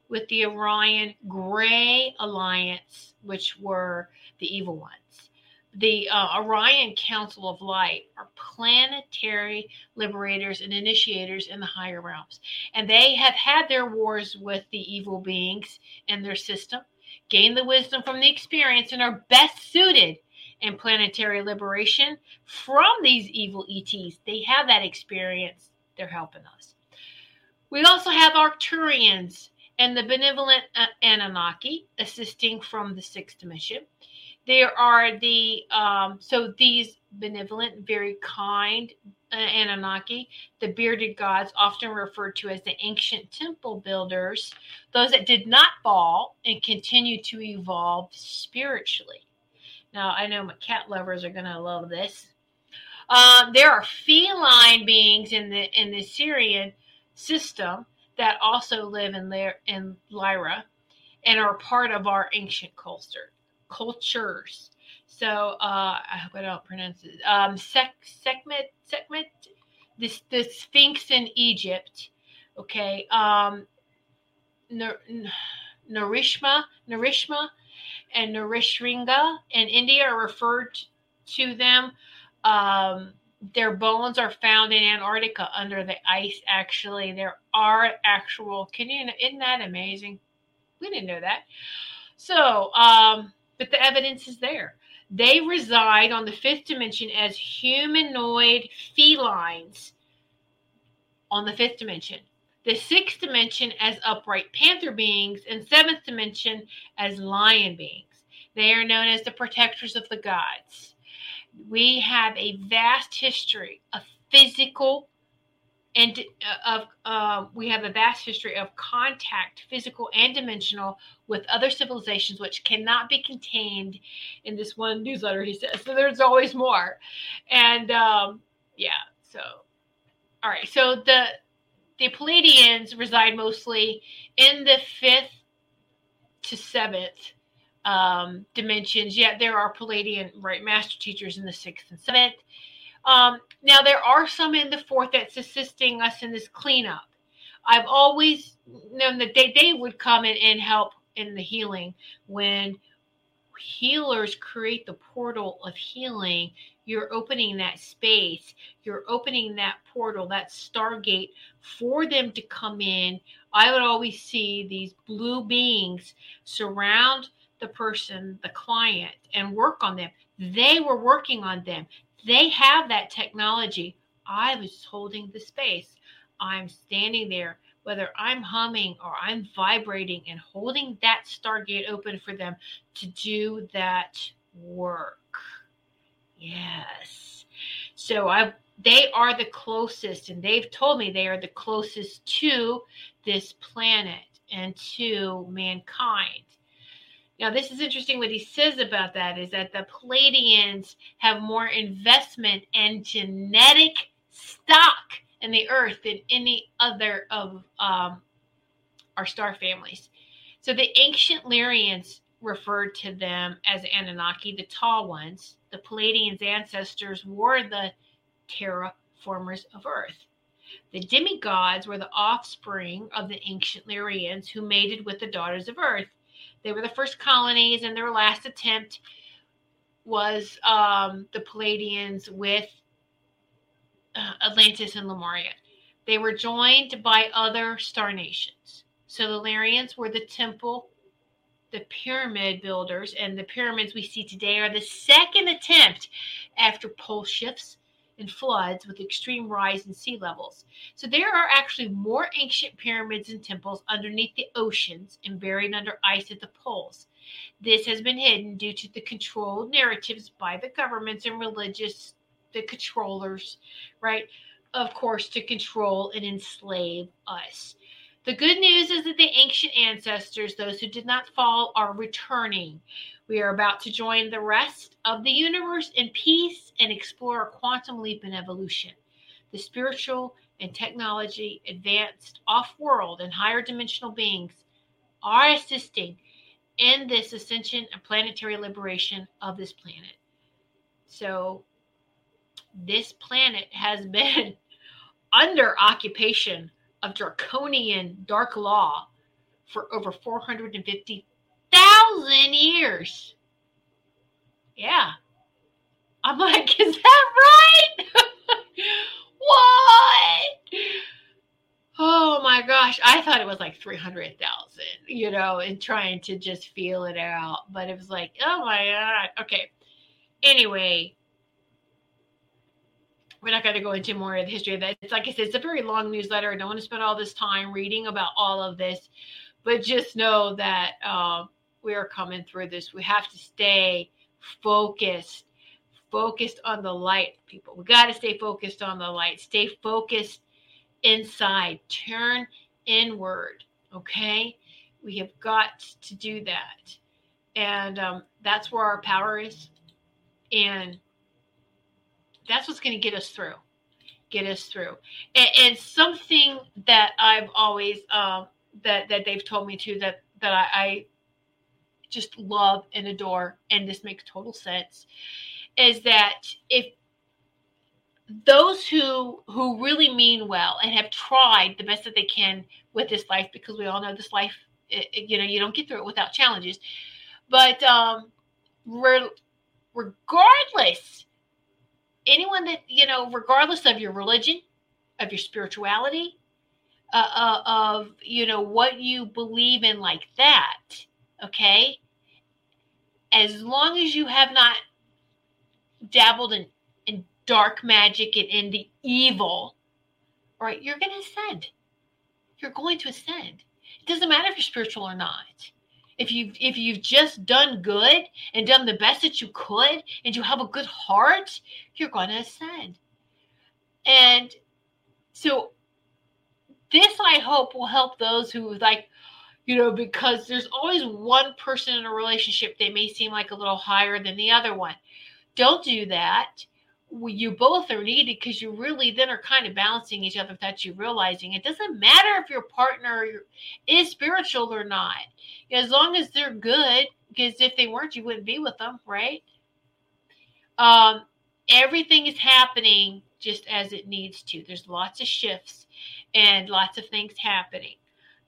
Speaker 5: with the Orion Gray Alliance, which were the evil ones. The uh, Orion Council of Light are planetary liberators and initiators in the higher realms. And they have had their wars with the evil beings in their system, gained the wisdom from the experience, and are best suited in planetary liberation from these evil ETs. They have that experience, they're helping us. We also have Arcturians and the benevolent uh, Anunnaki assisting from the sixth dimension. There are the, um, so these benevolent, very kind uh, Anunnaki, the bearded gods, often referred to as the ancient temple builders, those that did not fall and continue to evolve spiritually. Now, I know my cat lovers are going to love this. Um, there are feline beings in the in the Sirian system that also live in there in Lyra and are part of our ancient culture cultures. So uh, I hope I don't pronounce it. Um, Sek, Sekhmet, Sekhmet, this the Sphinx in Egypt. Okay. Um, Narishma, Narishma, and Narishringa in India are referred to them. Um, their bones are found in Antarctica under the ice. Actually, there are actual. Can you? Isn't that amazing? We didn't know that. So, um, but the evidence is there. They reside on the fifth dimension as humanoid felines on the fifth dimension. The sixth dimension as upright panther beings, and seventh dimension as lion beings. They are known as the protectors of the gods we have a vast history of physical and uh, of uh, we have a vast history of contact, physical and dimensional, with other civilizations, which cannot be contained in this one newsletter. He says so. There's always more, and um, yeah. So, all right. So the the Pleiadians reside mostly in the fifth to seventh um, dimensions. Yet there are Pleiadian right master teachers in the sixth and seventh. Um, now there are some in the fourth that's assisting us in this cleanup. I've always known that they, they would come in and help in the healing when healers create the portal of healing you're opening that space you're opening that portal that stargate for them to come in i would always see these blue beings surround the person, the client, and work on them. They were working on them. They have that technology. I was holding the space. I'm standing there, whether I'm humming or I'm vibrating and holding that stargate open for them to do that work. Yes. So I they are the closest and they've told me they are the closest to this planet and to mankind. Now, this is interesting what he says about that is that the Pleiadians have more investment and genetic stock in the earth than any other of um, our star families. So the ancient Lyrians referred to them as Anunnaki, the tall ones. The Pleiadians' ancestors were the terraformers of earth. The demigods were the offspring of the ancient Lyrians who mated with the daughters of earth. They were the first colonies, and their last attempt was um, the Pleiadians with uh, Atlantis and Lemuria. They were joined by other star nations. So the Lyrians were the temple, the pyramid builders, and the pyramids we see today are the second attempt after pole shifts and floods with extreme rise in sea levels. So there are actually more ancient pyramids and temples underneath the oceans and buried under ice at the poles. This has been hidden due to the controlled narratives by the governments and religious the controllers, right? of course, to control and enslave us. The good news is that the ancient ancestors, those who did not fall, are returning. We are about to join the rest of the universe in peace and explore a quantum leap in evolution. The spiritual and technology advanced off world and higher dimensional beings are assisting in this ascension and planetary liberation of this planet. So, this planet has been under occupation of draconian dark law for over 450,000 years. Yeah. I'm like, is that right? what? Oh my gosh. I thought it was like 300,000, you know, and trying to just feel it out. But it was like, oh my God. Okay. Anyway, we're not going to go into more of the history of that. It's like I said, it's a very long newsletter. I don't want to spend all this time reading about all of this, but just know that uh, we are coming through this. We have to stay focused, focused on the light, people. We got to stay focused on the light. Stay focused inside. Turn inward. Okay, we have got to do that, and um, that's where our power is. And that's what's going to get us through get us through and, and something that i've always um, that that they've told me to that that I, I just love and adore and this makes total sense is that if those who who really mean well and have tried the best that they can with this life because we all know this life it, you know you don't get through it without challenges but um re- regardless anyone that you know regardless of your religion of your spirituality uh, uh, of you know what you believe in like that okay? As long as you have not dabbled in in dark magic and in the evil right you're going to ascend. You're going to ascend. It doesn't matter if you're spiritual or not. If you if you've just done good and done the best that you could and you have a good heart you're going to ascend. And so this i hope will help those who like you know because there's always one person in a relationship they may seem like a little higher than the other one. Don't do that. You both are needed because you really then are kind of balancing each other without you realizing. It doesn't matter if your partner is spiritual or not. As long as they're good because if they weren't you wouldn't be with them right? Um everything is happening just as it needs to. There's lots of shifts and lots of things happening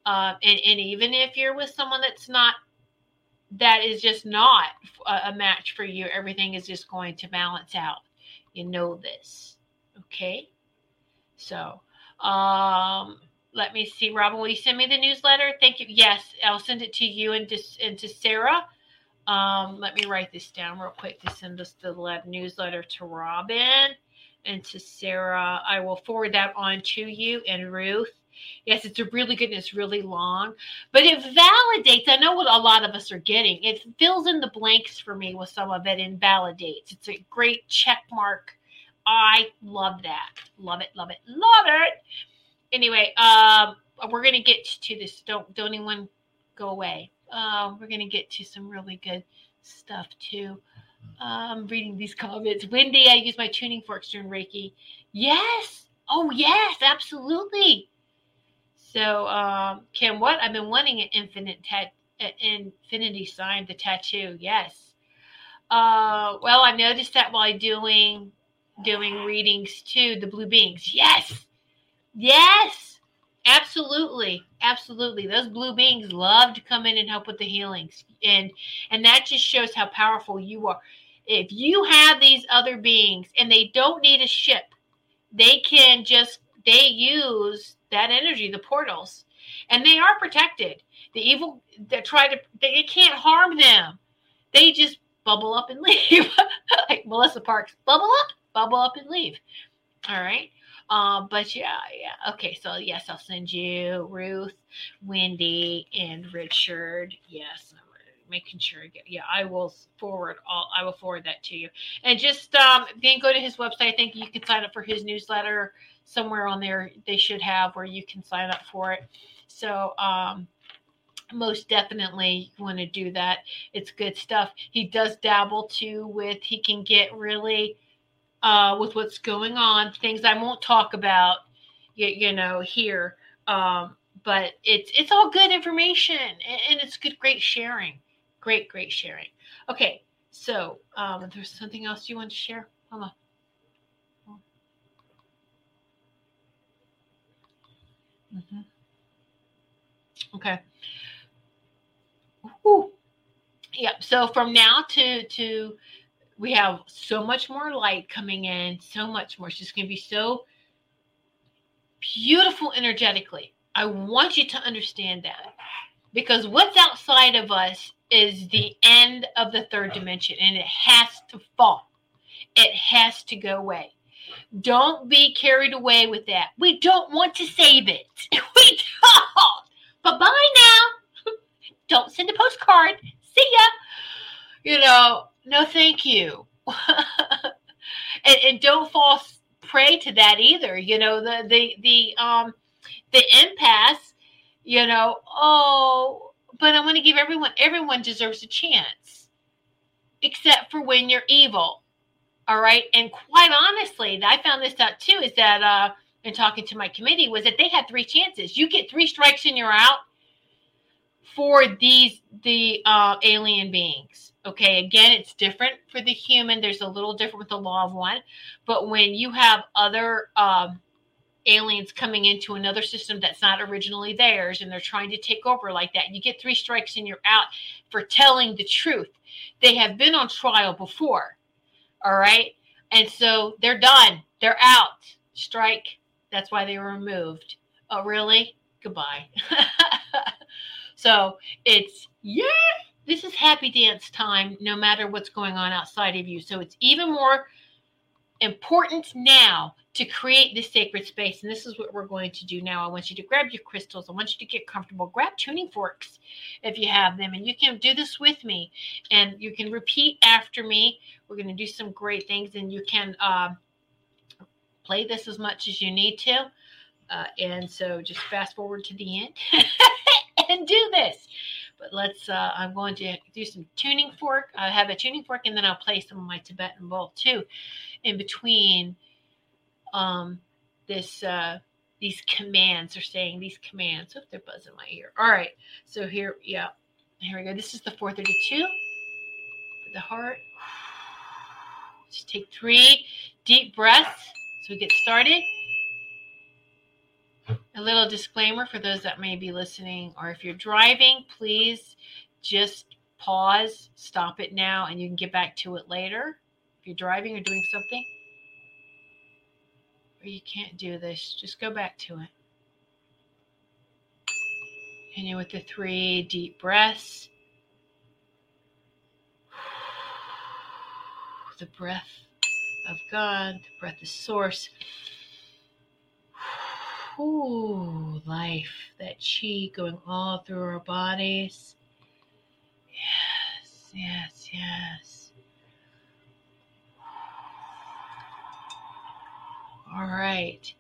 Speaker 5: um and, and even if you're with someone that's not that is just not a, match for you everything is just going to balance out you know this. Okay. So, um, let me see. Robin, will you send me the newsletter? Thank you. Yes, I'll send it to you and to, and to Sarah. Um, let me write this down real quick to send us the newsletter to Robin and to Sarah. I will forward that on to you and Ruth. Yes, it's a really good and it's really long, but it validates. I know what a lot of us are getting. It fills in the blanks for me with some of it and validates. It's a great check mark. I love that. Love it, love it, love it. Anyway, um, we're gonna get to this. Don't don't anyone go away. Uh, we're gonna get to some really good stuff too. I'm reading these comments. Wendy, I use my tuning forks during Reiki. Yes. Oh yes, absolutely. So, um, Kim, what I've been wanting an infinite tat, infinity sign, the tattoo. Yes. Uh, well, I noticed that while doing doing readings too, the blue beings. Yes, yes, absolutely, absolutely. Those blue beings love to come in and help with the healings, and and that just shows how powerful you are. If you have these other beings and they don't need a ship, they can just they use that energy, the portals, and they are protected. The evil that try to they can't harm them. They just bubble up and leave, like Melissa Parks. Bubble up, bubble up and leave. All right. Uh, but yeah, yeah. Okay, so yes, I'll send you Ruth, Wendy, and Richard. Yes, making sure. I get, yeah, I will forward all. I will forward that to you. And just um, then go to his website. I think you can sign up for his newsletter somewhere on there. They should have where you can sign up for it. So um, most definitely you want to do that. It's good stuff. He does dabble too with. He can get really uh, with what's going on. Things I won't talk about. You, you know here. Um, but it's it's all good information and, it's good great sharing great great sharing okay so um there's something else you want to share hold on mm-hmm. okay Ooh. yeah so from now to to we have so much more light coming in so much more it's just going to be so beautiful energetically I want you to understand that because what's outside of us is the end of the third dimension and it has to fall. It has to go away. Don't be carried away with that. We don't want to save it. We don't. Bye bye now. Don't send a postcard. See ya. You know, no thank you. and, and don't fall prey to that either. You know, the the the um the impasse, you know, oh, but I want to give everyone, everyone deserves a chance, except for when you're evil. All right. And quite honestly, I found this out too is that, uh, in talking to my committee, was that they had three chances. You get three strikes and you're out for these, the uh, alien beings. Okay. Again, it's different for the human. There's a little different with the law of one. But when you have other, um, aliens coming into another system that's not originally theirs and they're trying to take over like that. You get three strikes and you're out for telling the truth. They have been on trial before. All right. And so they're done. They're out. Strike. That's why they were removed. Oh, really? Goodbye. so it's, yeah, this is happy dance time no matter what's going on outside of you. So it's even more important now to create this sacred space. And this is what we're going to do now. I want you to grab your crystals. I want you to get comfortable. Grab tuning forks if you have them. And you can do this with me. And you can repeat after me. We're going to do some great things. And you can uh, play this as much as you need to. Uh, and so just fast forward to the end and do this. But let's, uh, I'm going to do some tuning fork. I have a tuning fork and then I'll play some of my Tibetan bowl too in between um, this uh, these commands are saying these commands. Oh, they're buzzing my ear. All right. So here, yeah, here we go. This is the 432 for the heart. Just take three deep breaths so we get started. A little disclaimer for those that may be listening, or if you're driving, please just pause, stop it now, and you can get back to it later. If you're driving or doing something, or you can't do this, just go back to it. Continue with the three deep breaths. The breath of God, the breath of Source. Ooh, life, that chi going all through our bodies. Yes, yes, yes. All right.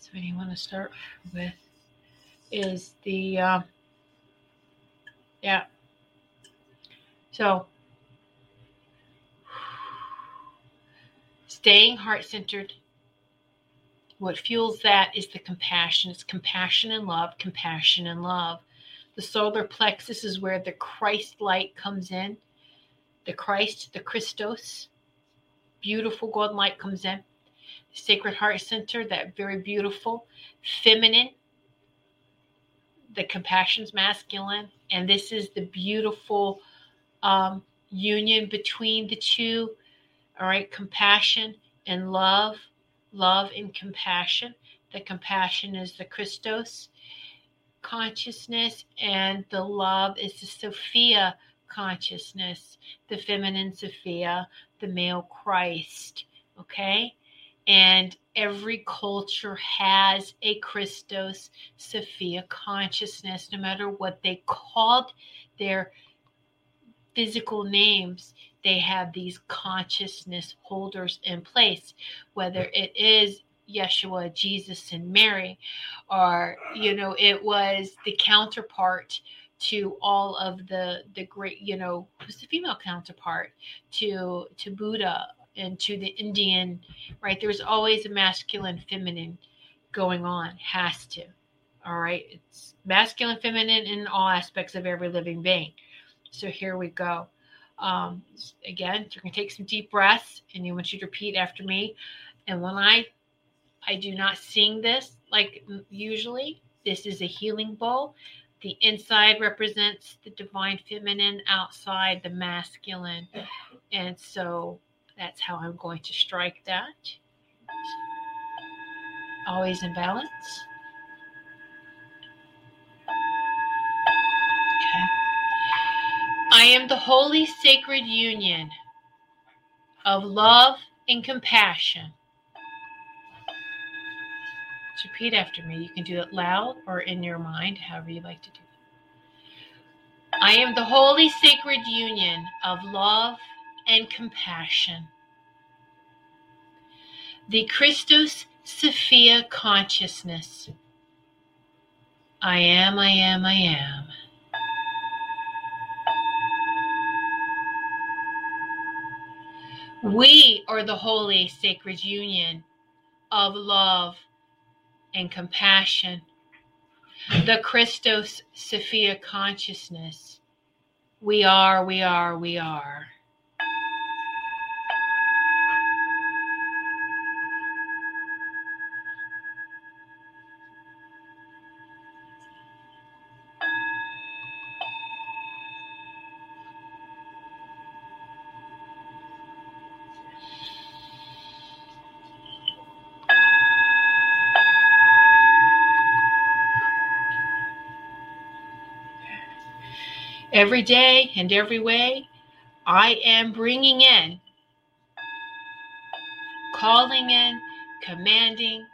Speaker 5: So what you want to start with is the, uh, yeah. So staying heart centered. What fuels that is the compassion. It's compassion and love, compassion and love. The solar plexus is where the Christ light comes in. The Christ, the Christos, beautiful golden light comes in. Sacred Heart Center, that very beautiful, feminine. The compassion's masculine. And this is the beautiful um, union between the two. All right, compassion and love, love and compassion. The compassion is the Christos consciousness, and the love is the Sophia consciousness, the feminine Sophia, the male Christ. Okay? And every culture has a Christos Sophia consciousness, no matter what they called their physical names, they have these consciousness holders in place, whether it is Yeshua, Jesus, and Mary, or you know, it was the counterpart to all of the the great, you know, who's the female counterpart to to Buddha and to the Indian, right? There's always a masculine, feminine going on, has to. All right, it's masculine, feminine in all aspects of every living being. So here we go. Um, again, you're gonna take some deep breaths, and you want you to repeat after me. And when I I do not sing this like usually. This is a healing bowl. The inside represents the divine feminine, outside the masculine. And so that's how I'm going to strike that. Always in balance. Okay. I am the holy sacred union of love and compassion repeat after me. You can do it loud or in your mind, however you like to do it. I am the holy sacred union of love and compassion. The Christos Sophia consciousness. I am, I am, I am. We are the holy sacred union of love and compassion, the Christos Sophia consciousness. We are, we are, we are. Every day and every way, I am bringing in, calling in, commanding,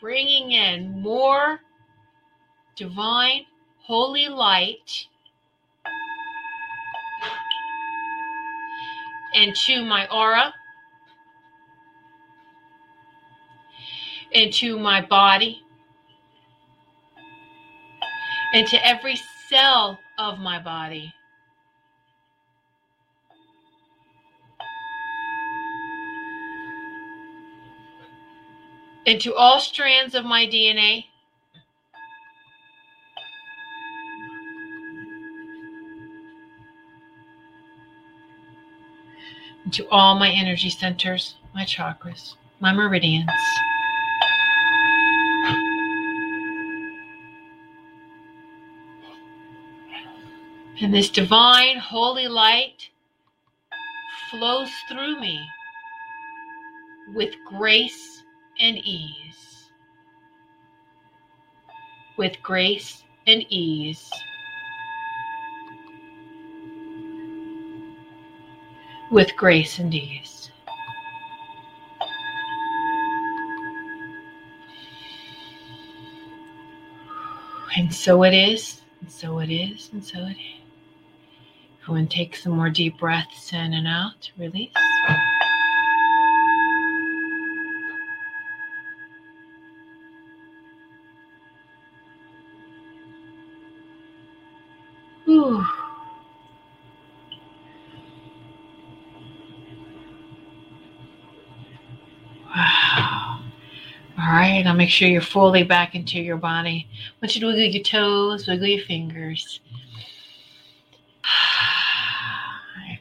Speaker 5: bringing in more divine, holy light into my aura, into my body, into every cell of my body. Into all strands of my DNA. Into all my energy centers, my chakras, my meridians. And this divine holy light flows through me with grace and ease. With grace and ease. With grace and ease. And so it is, and so it is, and so it is. Go and take some more deep breaths in and out. Release. Whew. Wow. All right, I'll make sure you're fully back into your body. I want you to wiggle your toes, wiggle your fingers.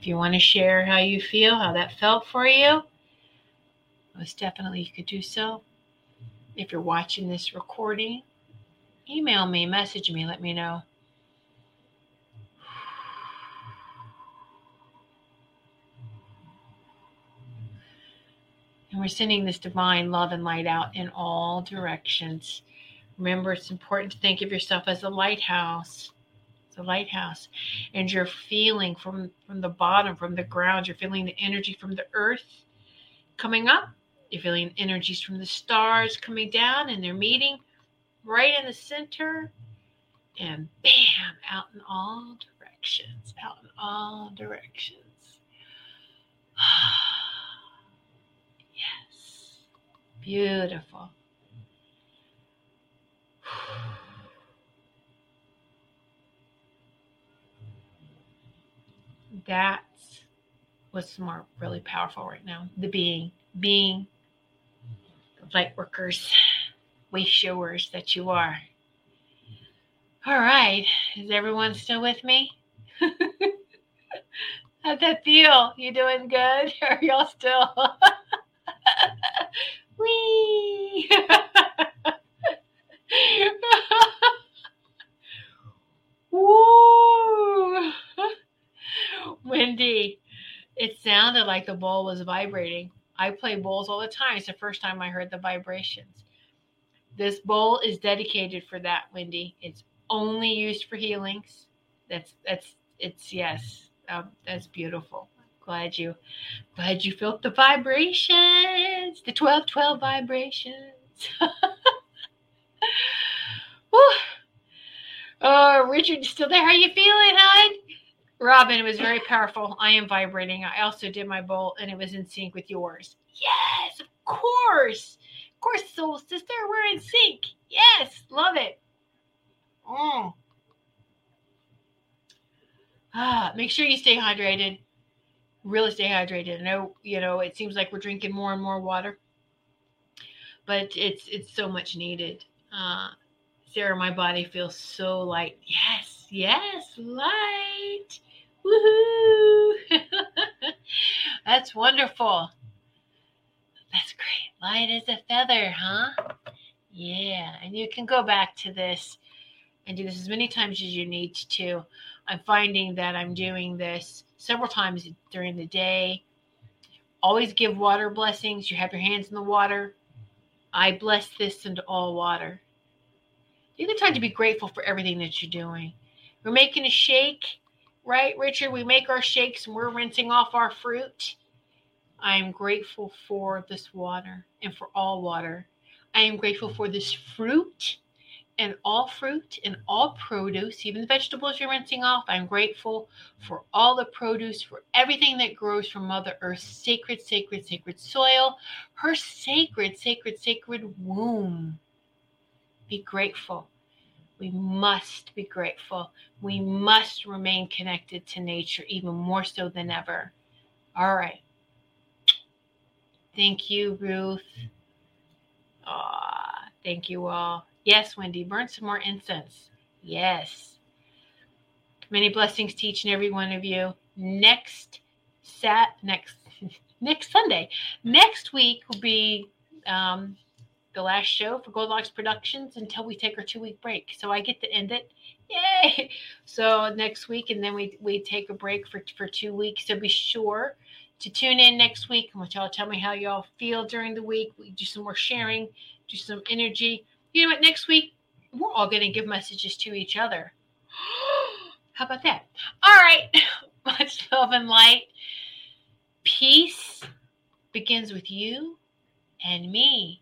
Speaker 5: If you want to share how you feel, how that felt for you, most definitely you could do so. If you're watching this recording, email me, message me, let me know. And we're sending this divine love and light out in all directions. Remember, it's important to think of yourself as a lighthouse the lighthouse and you're feeling from from the bottom from the ground you're feeling the energy from the earth coming up you're feeling energies from the stars coming down and they're meeting right in the center and bam out in all directions. Out in all directions. yes. Beautiful. That's what's more really powerful right now. The being, being light workers, way showers that you are. All right. Is everyone still with me? How'd that feel? You doing good? Are y'all still? Wee! Wendy, it sounded like the bowl was vibrating. I play bowls all the time. It's the first time I heard the vibrations. This bowl is dedicated for that, Wendy. It's only used for healings. That's that's it's yes. Um, that's beautiful. Glad you glad you felt the vibrations, the 1212 vibrations. oh, Richard, you still there? How you feeling, hon? Robin, it was very powerful. I am vibrating. I also did my bowl and it was in sync with yours. Yes, of course. Of course, soul sister. We're in sync. Yes, love it. Mm. Ah, make sure you stay hydrated. Really stay hydrated. I know, you know, it seems like we're drinking more and more water, but it's it's so much needed. Uh, Sarah, my body feels so light. Yes, yes, light. Woohoo! That's wonderful. That's great. Light as a feather, huh? Yeah, and you can go back to this and do this as many times as you need to. I'm finding that I'm doing this several times during the day. Always give water blessings. You have your hands in the water. I bless this into all water. Take the time to be grateful for everything that you're doing. We're making a shake, right, Richard? We make our shakes and we're rinsing off our fruit. I am grateful for this water and for all water. I am grateful for this fruit and all fruit and all produce, even the vegetables you're rinsing off. I'm grateful for all the produce, for everything that grows from Mother Earth's sacred, sacred, sacred soil, her sacred, sacred, sacred womb. Be grateful. We must be grateful. We must remain connected to nature even more so than ever. All right. Thank you, Ruth. Aw, thank you all. Yes, Wendy, burn some more incense. Yes. Many blessings to each and every one of you. Next sat next next Sunday. Next week will be um, the last show for Goldilocks Productions until we take our two week break. So I get to end it. Yay! So next week, and then we we take a break for for two weeks. So be sure to tune in next week. and y'all tell me how y'all feel during the week. We do some more sharing, do some energy you know what? Next week, we're all going to give messages to each other. How about that? All right. Much love and light. Peace begins with you and me.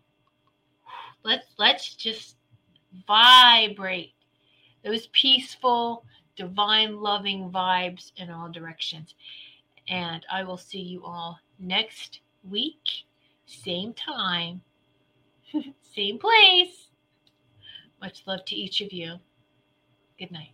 Speaker 5: Let's let's just vibrate those peaceful, divine loving vibes in all directions. And I will see you all next week, same time, same place. Much love to each of you. Good night.